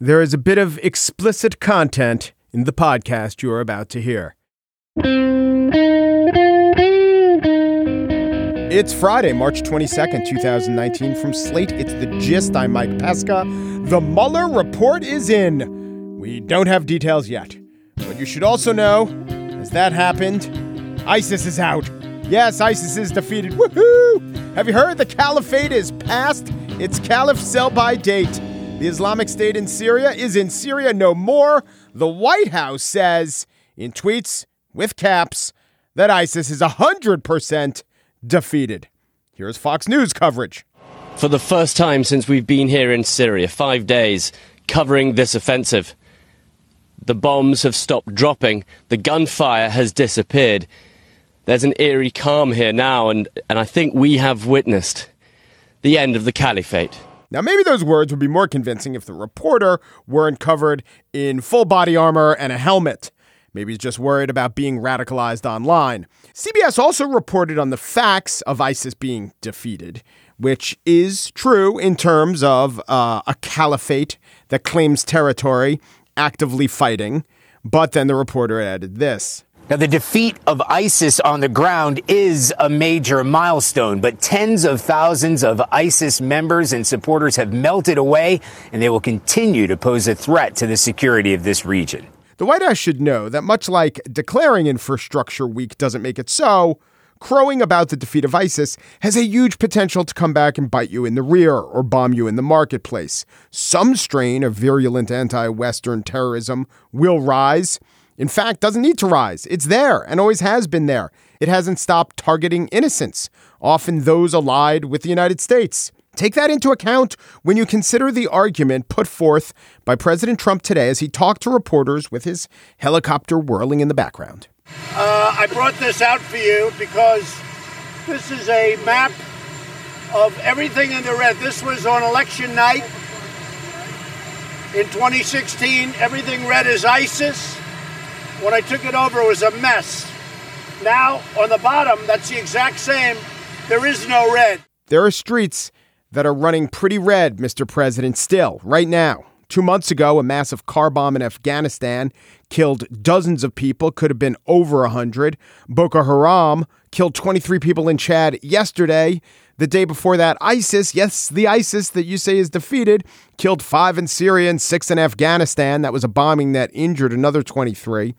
There is a bit of explicit content in the podcast you are about to hear. It's Friday, March 22nd, 2019. From Slate, it's The Gist. I'm Mike Pesca. The Mueller report is in. We don't have details yet. But you should also know, as that happened, ISIS is out. Yes, ISIS is defeated. Woohoo! Have you heard the caliphate is past its caliph sell by date? The Islamic State in Syria is in Syria no more. The White House says in tweets with caps that ISIS is 100% defeated. Here's Fox News coverage. For the first time since we've been here in Syria, five days covering this offensive, the bombs have stopped dropping, the gunfire has disappeared. There's an eerie calm here now, and, and I think we have witnessed the end of the caliphate. Now, maybe those words would be more convincing if the reporter weren't covered in full body armor and a helmet. Maybe he's just worried about being radicalized online. CBS also reported on the facts of ISIS being defeated, which is true in terms of uh, a caliphate that claims territory, actively fighting. But then the reporter added this. Now, the defeat of ISIS on the ground is a major milestone, but tens of thousands of ISIS members and supporters have melted away, and they will continue to pose a threat to the security of this region. The White House should know that much like declaring Infrastructure Week doesn't make it so, crowing about the defeat of ISIS has a huge potential to come back and bite you in the rear or bomb you in the marketplace. Some strain of virulent anti Western terrorism will rise. In fact, doesn't need to rise. It's there and always has been there. It hasn't stopped targeting innocents, often those allied with the United States. Take that into account when you consider the argument put forth by President Trump today as he talked to reporters with his helicopter whirling in the background. Uh, I brought this out for you because this is a map of everything in the red. This was on election night in 2016. Everything red is ISIS. When I took it over, it was a mess. Now, on the bottom, that's the exact same. There is no red. There are streets that are running pretty red, Mr. President, still, right now. Two months ago, a massive car bomb in Afghanistan killed dozens of people, could have been over a 100. Boko Haram killed 23 people in Chad yesterday. The day before that, ISIS, yes, the ISIS that you say is defeated, killed five in Syria and six in Afghanistan. That was a bombing that injured another 23.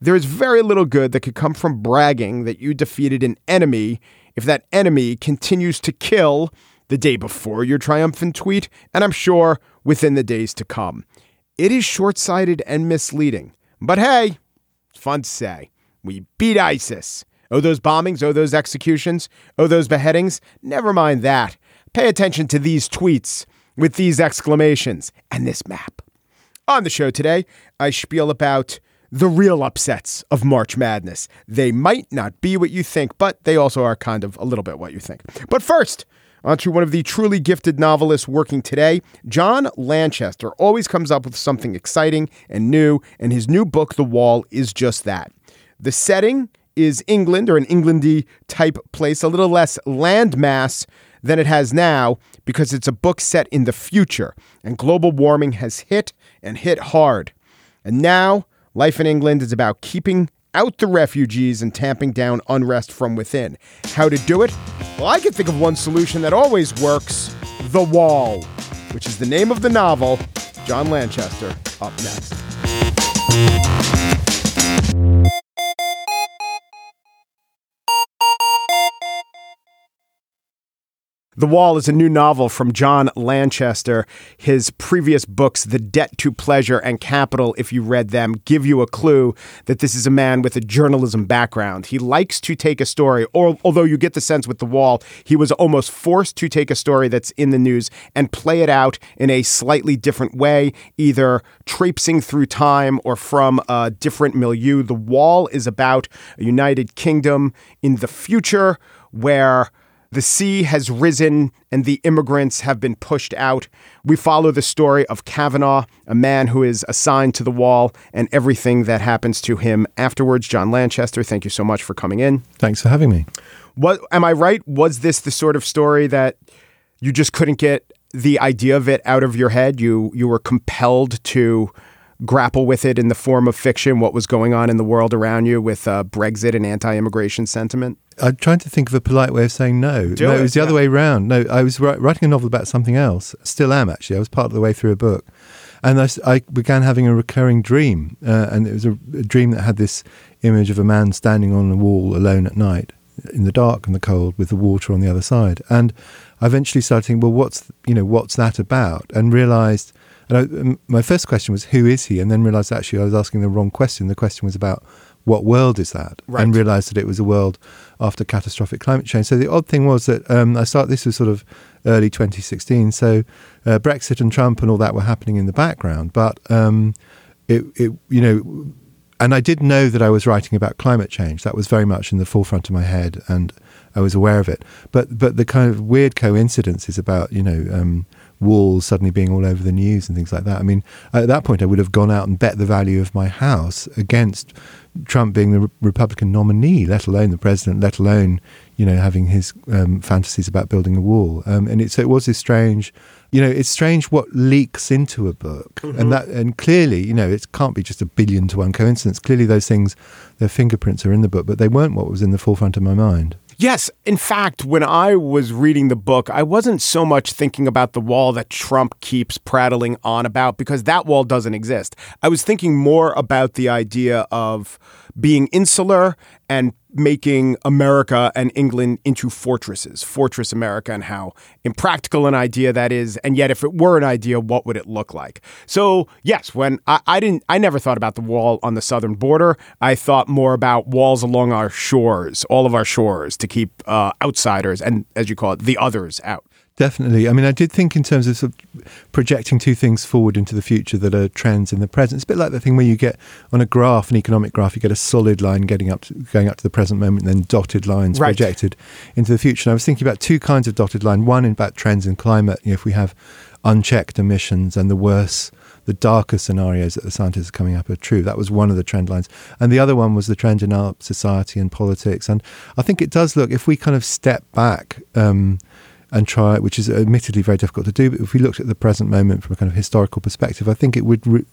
There is very little good that could come from bragging that you defeated an enemy if that enemy continues to kill the day before your triumphant tweet, and I'm sure within the days to come. It is short sighted and misleading. But hey, it's fun to say. We beat ISIS. Oh, those bombings, oh, those executions, oh, those beheadings. Never mind that. Pay attention to these tweets with these exclamations and this map. On the show today, I spiel about the real upsets of March Madness. They might not be what you think, but they also are kind of a little bit what you think. But first, onto one of the truly gifted novelists working today. John Lanchester always comes up with something exciting and new, and his new book, The Wall, is just that. The setting is England or an Englandy type place, a little less landmass than it has now because it's a book set in the future and global warming has hit and hit hard. And now life in England is about keeping out the refugees and tamping down unrest from within. How to do it? Well, I can think of one solution that always works The Wall, which is the name of the novel. John Lanchester up next. The Wall is a new novel from John Lanchester. His previous books, The Debt to Pleasure and Capital, if you read them, give you a clue that this is a man with a journalism background. He likes to take a story, or although you get the sense with The Wall, he was almost forced to take a story that's in the news and play it out in a slightly different way, either traipsing through time or from a different milieu. The Wall is about a United Kingdom in the future where the sea has risen and the immigrants have been pushed out. We follow the story of Kavanagh, a man who is assigned to the wall, and everything that happens to him afterwards. John Lanchester, thank you so much for coming in. Thanks for having me. What am I right? Was this the sort of story that you just couldn't get the idea of it out of your head? You you were compelled to grapple with it in the form of fiction, what was going on in the world around you with uh, Brexit and anti-immigration sentiment? I'm trying to think of a polite way of saying no. Do no, it, it was the yeah. other way around. No, I was writing a novel about something else. Still am actually. I was part of the way through a book, and I began having a recurring dream, uh, and it was a, a dream that had this image of a man standing on a wall alone at night, in the dark and the cold, with the water on the other side. And I eventually started thinking, well, what's you know what's that about? And realised. And I, um, my first question was, who is he? And then realised actually I was asking the wrong question. The question was about what world is that? Right. And realised that it was a world after catastrophic climate change. So the odd thing was that um, I started. This was sort of early 2016. So uh, Brexit and Trump and all that were happening in the background, but um, it, it, you know, and I did know that I was writing about climate change. That was very much in the forefront of my head, and I was aware of it. But but the kind of weird coincidences about you know. Um, walls suddenly being all over the news and things like that. I mean, at that point, I would have gone out and bet the value of my house against Trump being the Re- Republican nominee, let alone the president, let alone you know having his um, fantasies about building a wall. Um, and it, so it was this strange, you know, it's strange what leaks into a book, and that and clearly, you know, it can't be just a billion to one coincidence. Clearly, those things, their fingerprints are in the book, but they weren't what was in the forefront of my mind. Yes. In fact, when I was reading the book, I wasn't so much thinking about the wall that Trump keeps prattling on about because that wall doesn't exist. I was thinking more about the idea of being insular and making America and England into fortresses, Fortress America, and how impractical an idea that is. And yet, if it were an idea, what would it look like? So, yes, when I, I didn't, I never thought about the wall on the southern border. I thought more about walls along our shores, all of our shores, to keep uh, outsiders and, as you call it, the others out. Definitely. I mean, I did think in terms of, sort of projecting two things forward into the future that are trends in the present. It's a bit like the thing where you get on a graph, an economic graph, you get a solid line getting up, to, going up to the present moment, and then dotted lines Right. projected into the future. And I was thinking about two kinds of dotted line. One about trends in climate. You know, if we have unchecked emissions and the worse, the darker scenarios that the scientists are coming up are true. That was one of the trend lines. And the other one was the trend in our society and politics. And I think it does look, if we kind of step back, um, and try, which is admittedly very difficult to do. But if we looked at the present moment from a kind of historical perspective, I think it would re-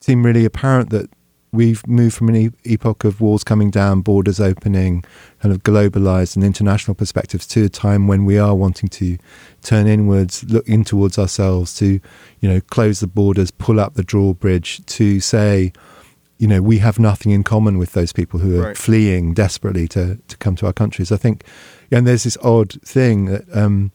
seem really apparent that we've moved from an e- epoch of walls coming down, borders opening, kind of globalized and international perspectives to a time when we are wanting to turn inwards, look in towards ourselves, to you know close the borders, pull up the drawbridge, to say. You know, we have nothing in common with those people who are Right. fleeing desperately to, to come to our countries. I think, and there's this odd thing that um,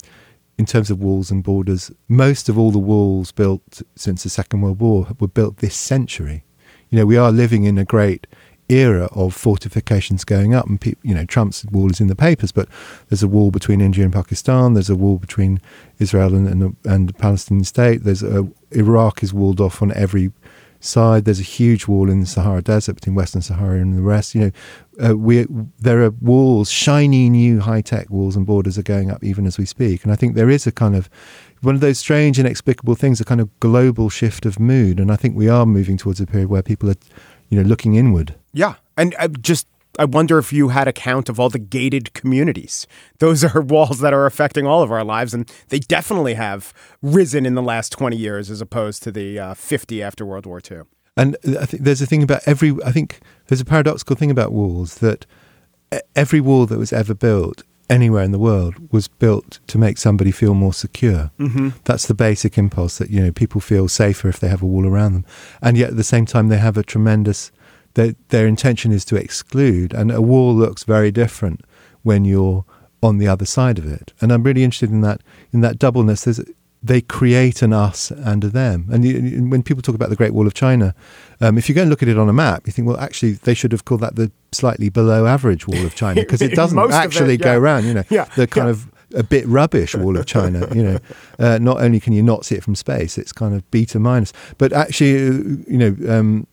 in terms of walls and borders, most of all the walls built since the Second World War were built this century. You know, we are living in a great era of fortifications going up, and you know, Trump's wall is in the papers, but there's a wall between India and Pakistan. There's a wall between Israel and and, the- and the Palestinian state. There's a Iraq is walled off on every side. There's a huge wall in the Sahara Desert between Western Sahara and the rest. You know, uh, we there are walls, shiny new high tech walls and borders are going up even as we speak. And I think there is a kind of one of those strange, inexplicable things, a kind of global shift of mood. And I think we are moving towards a period where people are, you know, looking inward. Yeah. And I just, I wonder if you had a count of all the gated communities. Those are walls that are affecting all of our lives, and they definitely have risen in the last 20 years as opposed to the uh, 50 after World War II. And I think there's a thing about every. I think there's a paradoxical thing about walls that every wall that was ever built anywhere in the world was built to make somebody feel more secure. Mm-hmm. That's the basic impulse that you know people feel safer if they have a wall around them, and yet at the same time they have a tremendous. Their, their intention is to exclude, and a wall looks very different when you're on the other side of it. And I'm really interested in that in that doubleness. There's they create an us and a them. And you, when people talk about the Great Wall of China, um, if you go and look at it on a map, you think, well, actually, they should have called that the slightly below average Wall of China because it doesn't Most of it, actually go around. You know, Yeah, the kind yeah. of a bit rubbish Wall of China. You know, uh, not only can you not see it from space, it's kind of beta minus, but actually, uh, you know. Um,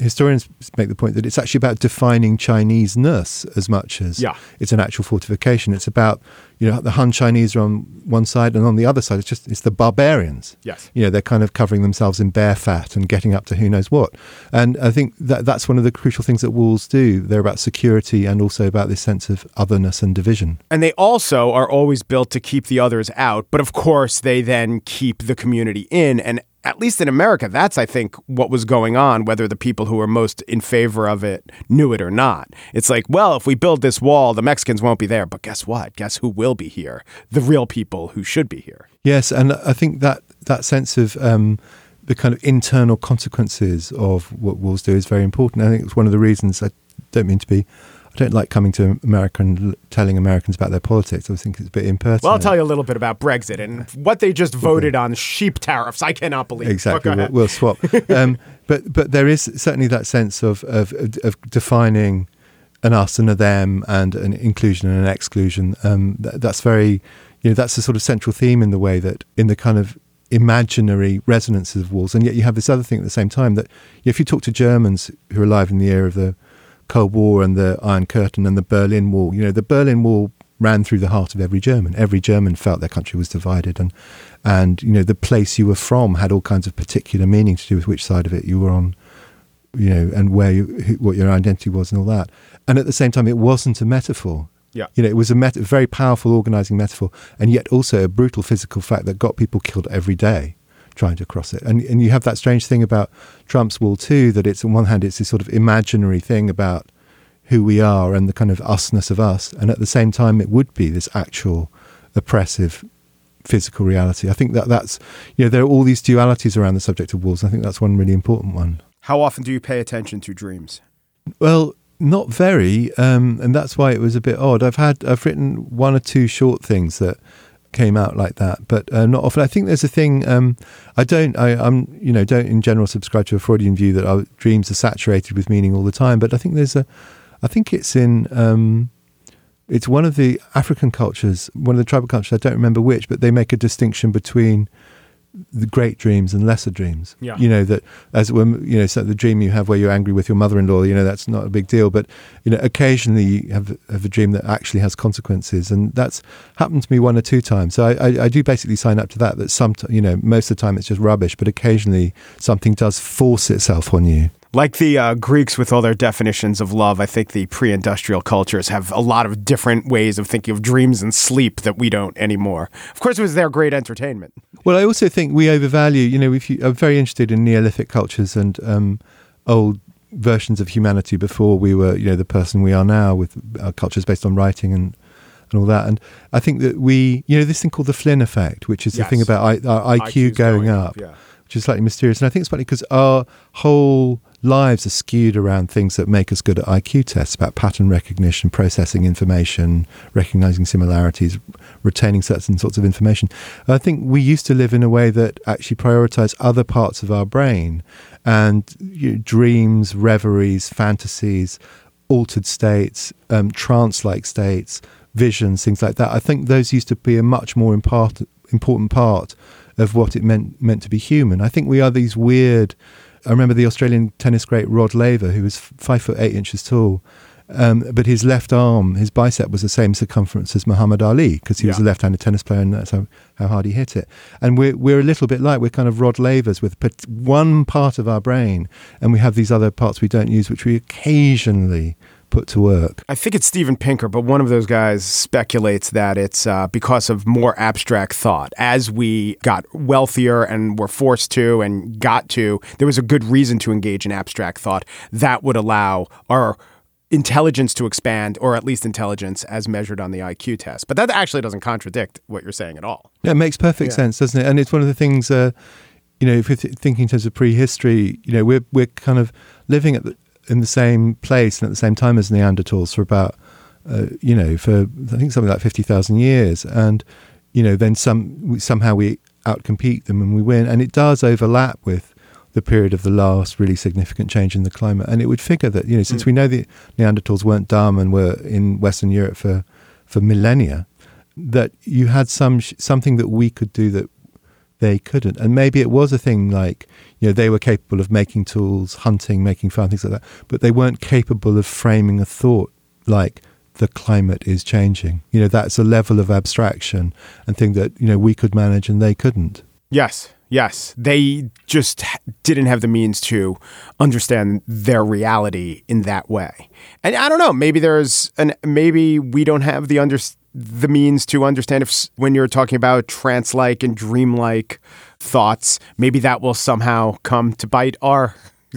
historians make the point that it's actually about defining Chinese-ness as much as Yeah. it's an actual fortification. It's about you know the Han Chinese are on one side, and on the other side, it's just it's the barbarians. Yes. you know they're kind of covering themselves in bear fat and getting up to who knows what. And I think that that's one of the crucial things that walls do. They're about security and also about this sense of otherness and division. And they also are always built to keep the others out. But of course, they then keep the community in. And at least in America, that's, I think, what was going on, whether the people who were most in favor of it knew it or not. It's like, well, if we build this wall, the Mexicans won't be there. But guess what? Guess who will be here? The real people who should be here. Yes, and I think that that sense of um, the kind of internal consequences of what walls do is very important. I think it's one of the reasons I don't mean to be. I don't like coming to America and telling Americans about their politics. I think it's a bit impersonal. Well, I'll tell you a little bit about Brexit and what they just voted on sheep tariffs. I cannot believe. Exactly, we'll, we'll swap. um, but but there is certainly that sense of of, of defining an us and a them and an inclusion and an exclusion. Um, th- that's very, you know, that's the sort of central theme in the way that in the kind of imaginary resonances of walls. And yet you have this other thing at the same time that if you talk to Germans who are alive in the era of the Cold War and the Iron Curtain and the Berlin Wall, you know, the Berlin Wall ran through the heart of every German. Every German felt their country was divided, and and you know the place you were from had all kinds of particular meaning to do with which side of it you were on, you know, and where you, what your identity was and all that. And at the same time, it wasn't a metaphor. Yeah. You know, it was a met- very powerful organizing metaphor, and yet also a brutal physical fact that got people killed every day trying to cross it. And and you have that strange thing about Trump's wall too, that it's on one hand it's this sort of imaginary thing about who we are and the kind of usness of us, and at the same time it would be this actual oppressive physical reality. I think that that's you know there are all these dualities around the subject of walls. I think that's one really important one. How often do you pay attention to dreams? Well, not very, um, and that's why it was a bit odd. I've had I've written one or two short things that came out like that, but uh, not often. I think there's a thing. Um, I don't. I, I'm you know don't in general subscribe to a Freudian view that our dreams are saturated with meaning all the time. But I think there's a. I think it's in. Um, it's one of the African cultures, one of the tribal cultures. I don't remember which, but they make a distinction between the great dreams and lesser dreams. Yeah. You know that as when you know so the dream you have where you're angry with your mother-in-law, you know that's not a big deal. But you know occasionally you have have a dream that actually has consequences, and that's happened to me one or two times. So I, I, I do basically sign up to that. That some you know most of the time it's just rubbish, but occasionally something does force itself on you. Like the uh, Greeks with all their definitions of love, I think the pre industrial cultures have a lot of different ways of thinking of dreams and sleep that we don't anymore. Of course, it was their great entertainment. Well, I also think we overvalue. You know, if you, I'm very interested in Neolithic cultures and um, old versions of humanity before we were, you know, the person we are now, with our cultures based on writing and and all that. And I think that we, you know, this thing called the Flynn effect, which is the thing about I, our IQ IQ's going, going up, up, yeah. which is slightly mysterious. And I think it's funny because our whole lives are skewed around things that make us good at IQ tests about pattern recognition, processing information, recognizing similarities, retaining certain sorts of information. I think we used to live in a way that actually prioritized other parts of our brain and you know, dreams, reveries, fantasies, altered states, um, trance like states, visions, things like that. I think those used to be a much more important part of what it meant meant to be human. I think we are these weird. I remember the Australian tennis great Rod Laver, who was five foot eight inches tall, um, but his left arm, his bicep was the same circumference as Muhammad Ali because he was a left-handed tennis player, and that's how, how hard he hit it. And we're we're a little bit like we're kind of Rod Lavers with one part of our brain, and we have these other parts we don't use, which we occasionally put to work. I think it's Steven Pinker, but one of those guys speculates that it's uh, because of more abstract thought. As we got wealthier and were forced to and got to, there was a good reason to engage in abstract thought that would allow our intelligence to expand, or at least intelligence as measured on the IQ test. But that actually doesn't contradict what you're saying at all. Yeah, it makes perfect sense, doesn't it? And it's one of the things, uh, you know, if you're th- thinking in terms of prehistory, you know, we're we're kind of living at the, in the same place and at the same time as Neanderthals for about, uh, you know, for I think something like fifty thousand years, and you know, then some we, somehow we outcompete them and we win, and it does overlap with the period of the last really significant change in the climate. And it would figure that you know, since we know the Neanderthals weren't dumb and were in Western Europe for for millennia, that you had some sh- something that we could do that they couldn't. And maybe it was a thing like, you know, they were capable of making tools, hunting, making fun, things like that, but they weren't capable of framing a thought like the climate is changing. You know, that's a level of abstraction and thing that, you know, we could manage and they couldn't. Yes. Yes, they just didn't have the means to understand their reality in that way. And I don't know, maybe there's an maybe we don't have the under the means to understand if when you're talking about trance-like and dream-like thoughts, maybe that will somehow come to bite our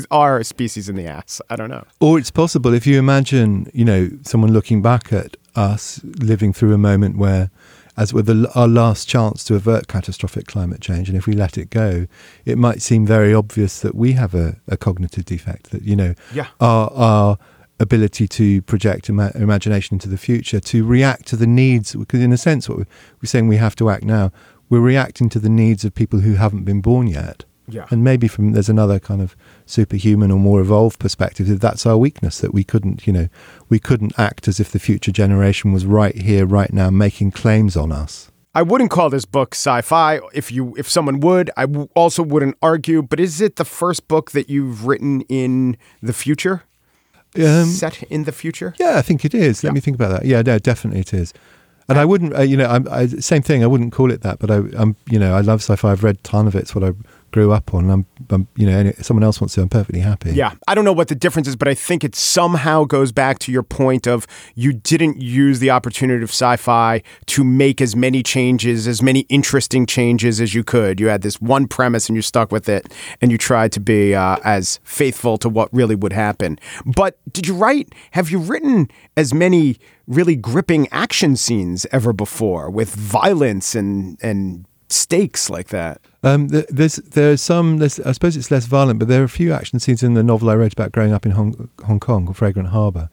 our species in the ass. I don't know. Or it's possible if you imagine, you know, someone looking back at us living through a moment where as with the, our last chance to avert catastrophic climate change. And if we let it go, it might seem very obvious that we have a, a cognitive defect, that, you know, yeah. our, our ability to project ima- imagination into the future, to react to the needs, because in a sense, what we're saying we have to act now, we're reacting to the needs of people who haven't been born yet. Yeah. And maybe from there's another kind of superhuman or more evolved perspective that that's our weakness that we couldn't, you know, we couldn't act as if the future generation was right here, right now, making claims on us. I wouldn't call this book sci-fi. If you, if someone would, I w- also wouldn't argue. But is it the first book that you've written in the future? Um, Set in the future? Yeah, I think it is. Let yeah. me think about that. Yeah, no, definitely it is. And I wouldn't, uh, you know, I'm, I, same thing. I wouldn't call it that, but I, am you know, I love sci-fi. I've read ton of it. It's what I grew up on. I'm, I'm you know, someone else wants to. I'm perfectly happy. Yeah, I don't know what the difference is, but I think it somehow goes back to your point of you didn't use the opportunity of sci-fi to make as many changes, as many interesting changes as you could. You had this one premise and you stuck with it, and you tried to be uh, as faithful to what really would happen. But did you write? Have you written as many? really gripping action scenes ever before with violence and and stakes like that. Um, there's there's some. There's, I suppose it's less violent, but there are a few action scenes in the novel I wrote about growing up in Hong, Hong Kong, Fragrant Harbour.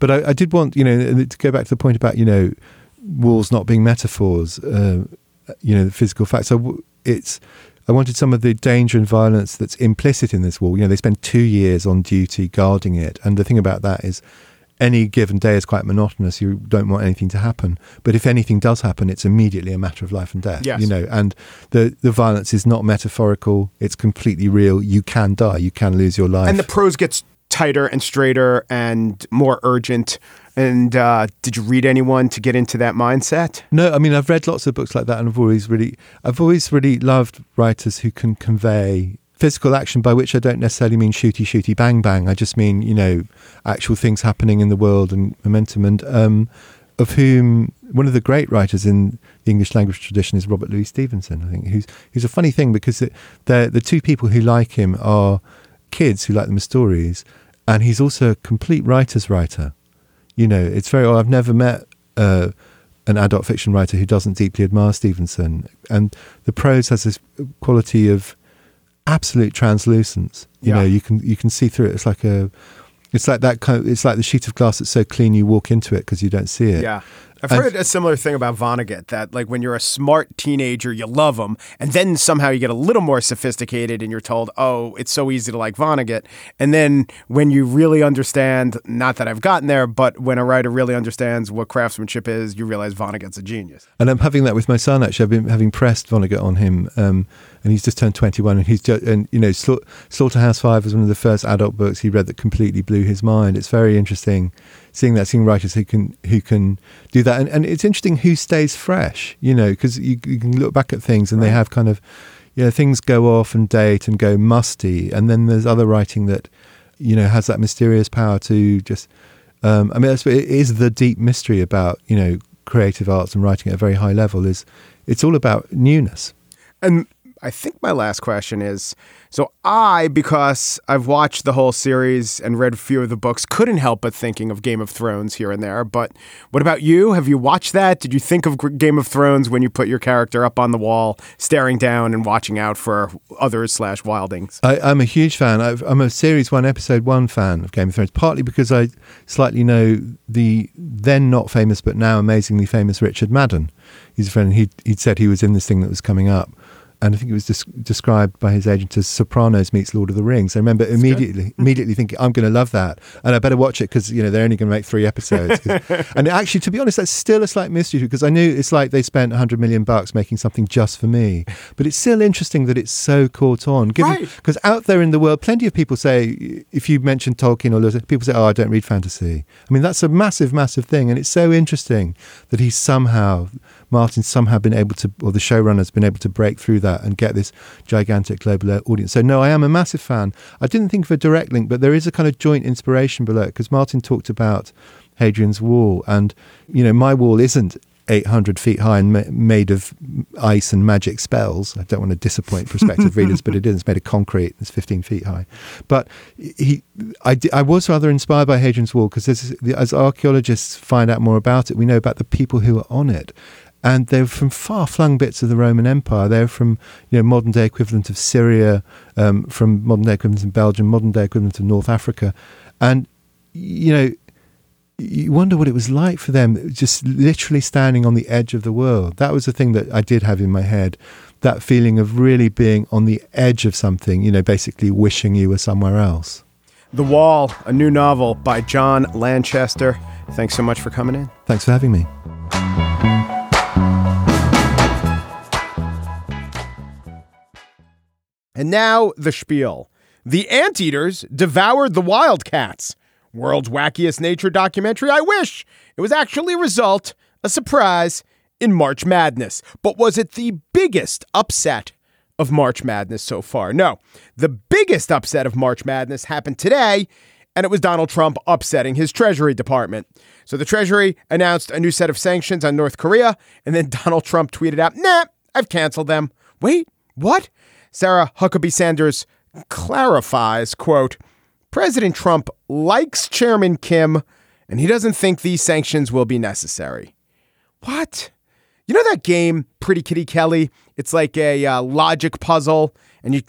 But I, I, did want, you know, to go back to the point about you know walls not being metaphors. Uh, you know, the physical facts. So it's. I wanted some of the danger and violence that's implicit in this wall. You know, they spend two years on duty guarding it, and the thing about that is any given day is quite monotonous. You don't want anything to happen, but if anything does happen, it's immediately a matter of life and death. Yes. You know, and the the violence is not metaphorical; it's completely real. You can die. You can lose your life. And the prose gets tighter and straighter and more urgent. And uh, did you read anyone to get into that mindset? No, I mean I've read lots of books like that, and I've always really, I've always really loved writers who can convey physical action, by which I don't necessarily mean shooty, shooty, bang, bang. I just mean, you know, actual things happening in the world and momentum. And um, of whom one of the great writers in the English language tradition is Robert Louis Stevenson, I think, who's, who's a funny thing because it, the two people who like him are kids who like them as stories, and he's also a complete writer's writer. You know, it's very, I've never met uh, an adult fiction writer who doesn't deeply admire Stevenson. And the prose has this quality of absolute translucence. You yeah. know, you can you can see through it. It's like a, it's like that kind. Of, it's like the sheet of glass that's so clean you walk into it because you don't see it. Yeah. I've heard a similar thing about Vonnegut that, like, when you're a smart teenager, you love him, and then somehow you get a little more sophisticated and you're told, oh, it's so easy to like Vonnegut. And then when you really understand, not that I've gotten there, but when a writer really understands what craftsmanship is, you realize Vonnegut's a genius. And I'm having that with my son, actually. I've been having pressed Vonnegut on him. Um, and he's just turned 21 and he's just and you know slaughterhouse five was one of the first adult books he read that completely blew his mind it's very interesting seeing that seeing writers who can who can do that. And, and it's interesting who stays fresh you know because you, you, can look back at things and right. they have kind of you know things go off and date and go musty. And then there's other writing that you know has that mysterious power to just um, I mean it is the deep mystery about you know creative arts and writing at a very high level is it's all about newness. And I think my last question is so I, because I've watched the whole series and read a few of the books, couldn't help but thinking of Game of Thrones here and there. But what about you? Have you watched that? Did you think of Game of Thrones when you put your character up on the wall, staring down and watching out for others slash wildings? I, am a huge fan. i am a series one, episode one fan of Game of Thrones, partly because I slightly know the then not famous but now amazingly famous Richard Madden. He's a friend. He he said he was in this thing that was coming up and I think it was des- described by his agent as Sopranos meets Lord of the Rings. I remember That's immediately good. immediately thinking, I'm going to love that, and I better watch it because you know they're only going to make three episodes. and actually, to be honest, that's still a slight mystery because I knew it's like they spent 100 million bucks making something just for me, but it's still interesting that it's so caught on. Because right. out there in the world, plenty of people say if you mention Tolkien or Lewis, people say, "Oh, I don't read fantasy." I mean, that's a massive, massive thing, and it's so interesting that he somehow Martin's somehow been able to, or the showrunner's been able to break through that and get this gigantic global audience. So, no, I am a massive fan. I didn't think of a direct link, but there is a kind of joint inspiration below it because Martin talked about Hadrian's Wall, and you know, my wall isn't 800 feet high and ma- made of ice and magic spells. I don't want to disappoint prospective readers, but it is. It's made of concrete. It's 15 feet high. But he, I, I was rather inspired by Hadrian's Wall because as archaeologists find out more about it, we know about the people who are on it and they're from far-flung bits of the Roman Empire. They're from you know modern-day equivalent of Syria, um, from modern-day equivalent of Belgium, modern-day equivalent of North Africa, and you know you wonder what it was like for them, just literally standing on the edge of the world. That was the thing that I did have in my head, that feeling of really being on the edge of something. You know, basically wishing you were somewhere else. The Wall, a new novel by John Lanchester. Thanks so much for coming in. Thanks for having me. And now the spiel. The anteaters devoured the wildcats. World's wackiest nature documentary. I wish it was actually a result, a surprise in March Madness. But was it the biggest upset of March Madness so far? No. The biggest upset of March Madness happened today, and it was Donald Trump upsetting his Treasury Department. So the Treasury announced a new set of sanctions on North Korea, and then Donald Trump tweeted out, nah, I've canceled them. Wait, what? Sarah Huckabee Sanders clarifies, quote, President Trump likes Chairman Kim and he doesn't think these sanctions will be necessary. What? You know that game, Pretty Kitty Kelly? It's like a uh, logic puzzle, and you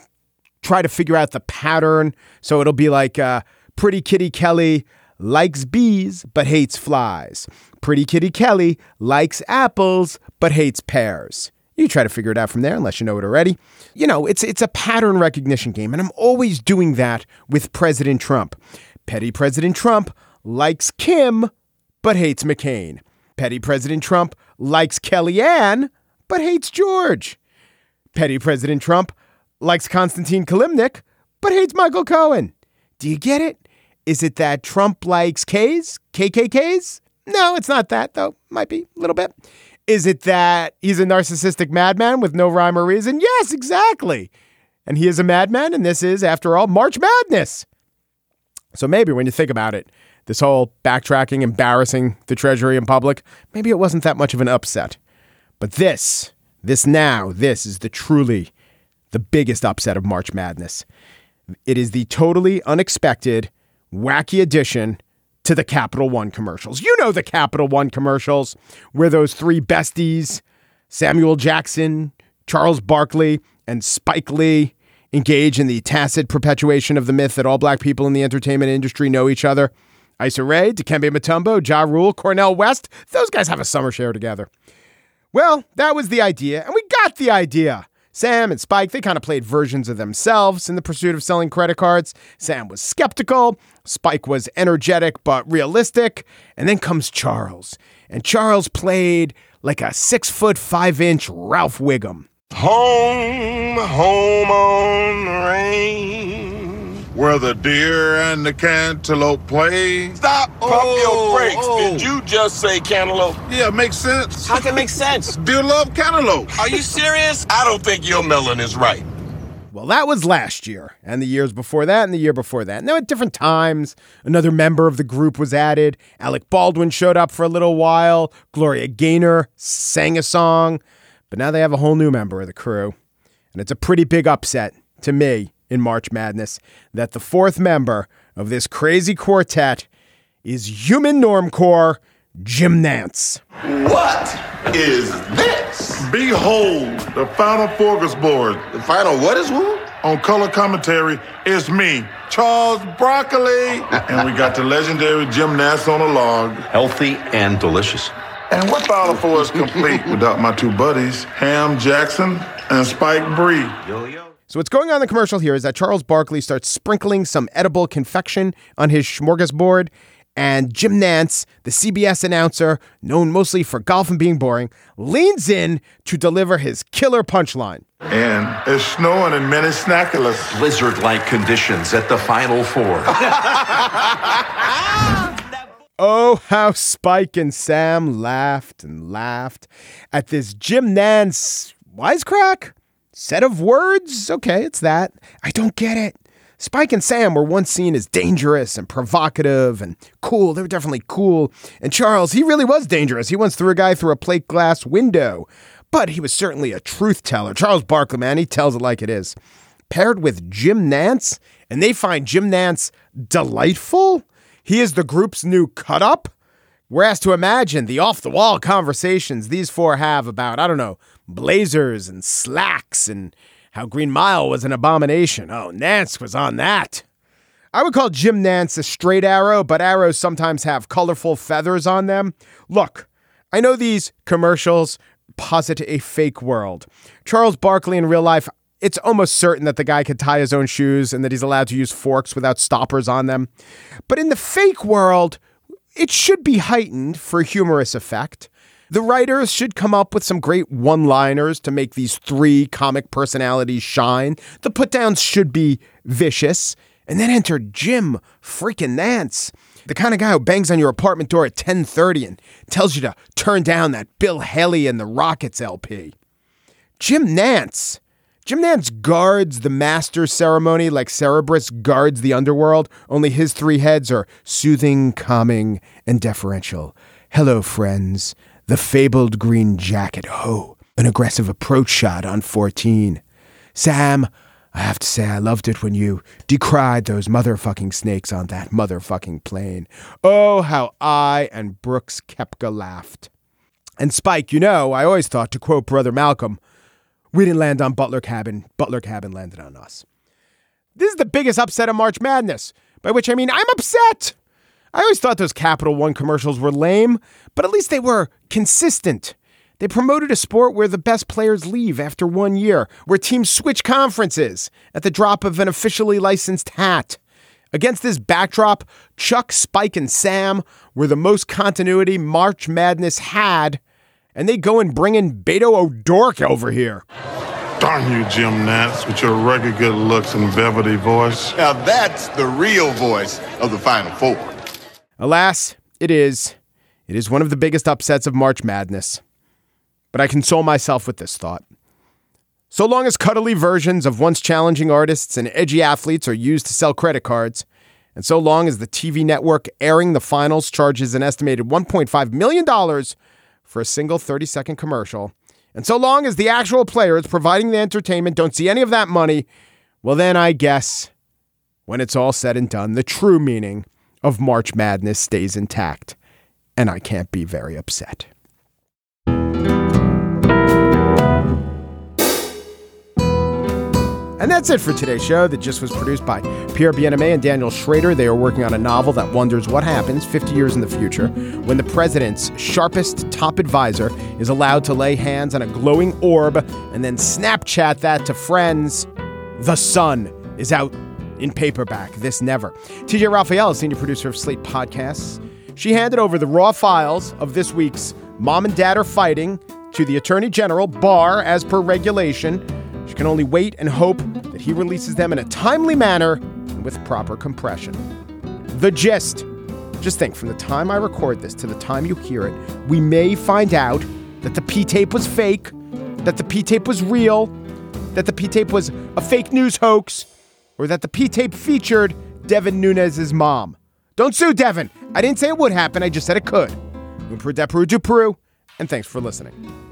try to figure out the pattern. So it'll be like uh, Pretty Kitty Kelly likes bees but hates flies. Pretty Kitty Kelly likes apples but hates pears. You try to figure it out from there unless you know it already. You know, it's it's a pattern recognition game and I'm always doing that with President Trump. Petty President Trump likes Kim but hates McCain. Petty President Trump likes Kellyanne but hates George. Petty President Trump likes Konstantin Kilimnik but hates Michael Cohen. Do you get it? Is it that Trump likes K's, KKKs? No, it's not that, though. Might be a little bit. Is it that he's a narcissistic madman with no rhyme or reason? Yes, exactly. And he is a madman, and this is, after all, March Madness. So maybe when you think about it, this whole backtracking, embarrassing the Treasury in public, maybe it wasn't that much of an upset. But this, this now, this is the truly the biggest upset of March Madness. It is the totally unexpected, wacky addition to the Capital One commercials. You know the Capital One commercials where those three besties, Samuel Jackson, Charles Barkley, and Spike Lee, engage in the tacit perpetuation of the myth that all black people in the entertainment industry know each other. Issa Rae, Dikembe Mutombo, Ja Rule, Cornel West, those guys have a summer share together. Well, that was the idea, and we got the idea. Sam and Spike, they kind of played versions of themselves in the pursuit of selling credit cards. Sam was skeptical, Spike was energetic but realistic. And then comes Charles. And Charles played like a six foot five inch Ralph Wiggum. Home, home on the range where the deer and the cantaloupe play. Stop! Pump oh, your brakes. Oh. Did you just say cantaloupe? Yeah, makes sense. How can it make sense? Deer love cantaloupe. Are you serious? I don't think your melon is right. Well, that was last year, and the years before that, and the year before that. Now, at different times, another member of the group was added. Alec Baldwin showed up for a little while. Gloria Gaynor sang a song. But now they have a whole new member of the crew. And it's a pretty big upset to me in March Madness that the fourth member of this crazy quartet is human normcore Jim Nantz. What is this? Behold, the final focus board. The final what is who? On color commentary, it's me, Charles Broccoli. and we got the legendary Jim Nantz on a log. Healthy and delicious. And what Final Four is complete without my two buddies, Ham Jackson and Spike Bree? So what's going on in the commercial here is that Charles Barkley starts sprinkling some edible confection on his smorgasbord, and Jim Nantz, the CBS announcer, known mostly for golf and being boring, leans in to deliver his killer punchline. And it's snowing in Minneapolis. Blizzard-like conditions at the Final Four. Oh, how Spike and Sam laughed and laughed at this Jim Nantz wisecrack set of words. Okay, it's that. I don't get it. Spike and Sam were once seen as dangerous and provocative and cool. They were definitely cool. And Charles, he really was dangerous. He once threw a guy through a plate glass window, but he was certainly a truth teller. Charles Barkley, man, he tells it like it is. Paired with Jim Nantz, and they find Jim Nantz delightful. He is the group's new cut up. We're asked to imagine the off the wall conversations these four have about, I don't know, blazers and slacks and how Green Mile was an abomination. Oh, Nantz was on that. I would call Jim Nantz a straight arrow, but arrows sometimes have colorful feathers on them. Look, I know these commercials posit a fake world. Charles Barkley in real life, it's almost certain that the guy could tie his own shoes and that he's allowed to use forks without stoppers on them. But in the fake world, it should be heightened for humorous effect. The writers should come up with some great one liners to make these three comic personalities shine. The put downs should be vicious. And then enter Jim freaking Nantz, the kind of guy who bangs on your apartment door at 10:30 and tells you to turn down that Bill Haley and the Rockets LP. Jim Nantz. Jim Nantz guards the master ceremony like Cerberus guards the underworld, only his three heads are soothing, calming, and deferential. Hello, friends. The fabled green jacket. Ho, an aggressive approach shot on 14. Sam, I have to say I loved it when you decried those motherfucking snakes on that motherfucking plane. Oh, how I and Brooks Koepka laughed. And Spike, you know, I always thought, to quote Brother Malcolm, we didn't land on Butler Cabin, Butler Cabin landed on us. This is the biggest upset of March Madness, by which I mean I'm upset. I always thought those Capital One commercials were lame, but at least they were consistent. They promoted a sport where the best players leave after one year, where teams switch conferences at the drop of an officially licensed hat. Against this backdrop, Chuck, Spike, and Sam were the most continuity March Madness had, and they go and bring in Beto O'Dork over here. Darn you, Jim Nantz, with your rugged good looks and velvety voice. Now that's the real voice of the Final Four. Alas, it is. It is one of the biggest upsets of March Madness. But I console myself with this thought. So long as cuddly versions of once challenging artists and edgy athletes are used to sell credit cards, and so long as the TV network airing the finals charges an estimated $1.5 million for a single 30 second commercial, and so long as the actual players providing the entertainment don't see any of that money, well, then I guess when it's all said and done, the true meaning of March Madness stays intact, and I can't be very upset. And that's it for today's show that just was produced by Pierre Bienaimé and Daniel Schrader. They are working on a novel that wonders what happens 50 years in the future when the president's sharpest top advisor is allowed to lay hands on a glowing orb and then Snapchat that to friends. The Sun is out in paperback. This never. TJ Raphael, senior producer of Slate Podcasts. She handed over the raw files of this week's Mom and Dad Are Fighting to the Attorney General, Barr, as per regulation. She can only wait and hope that he releases them in a timely manner and with proper compression. The gist. Just think from the time I record this to the time you hear it, we may find out that the P tape was fake, that the P tape was real, that the P tape was a fake news hoax, or that the P tape featured Devin Nunes' mom. Don't sue Devin. I didn't say it would happen, I just said it could. Peru, and thanks for listening.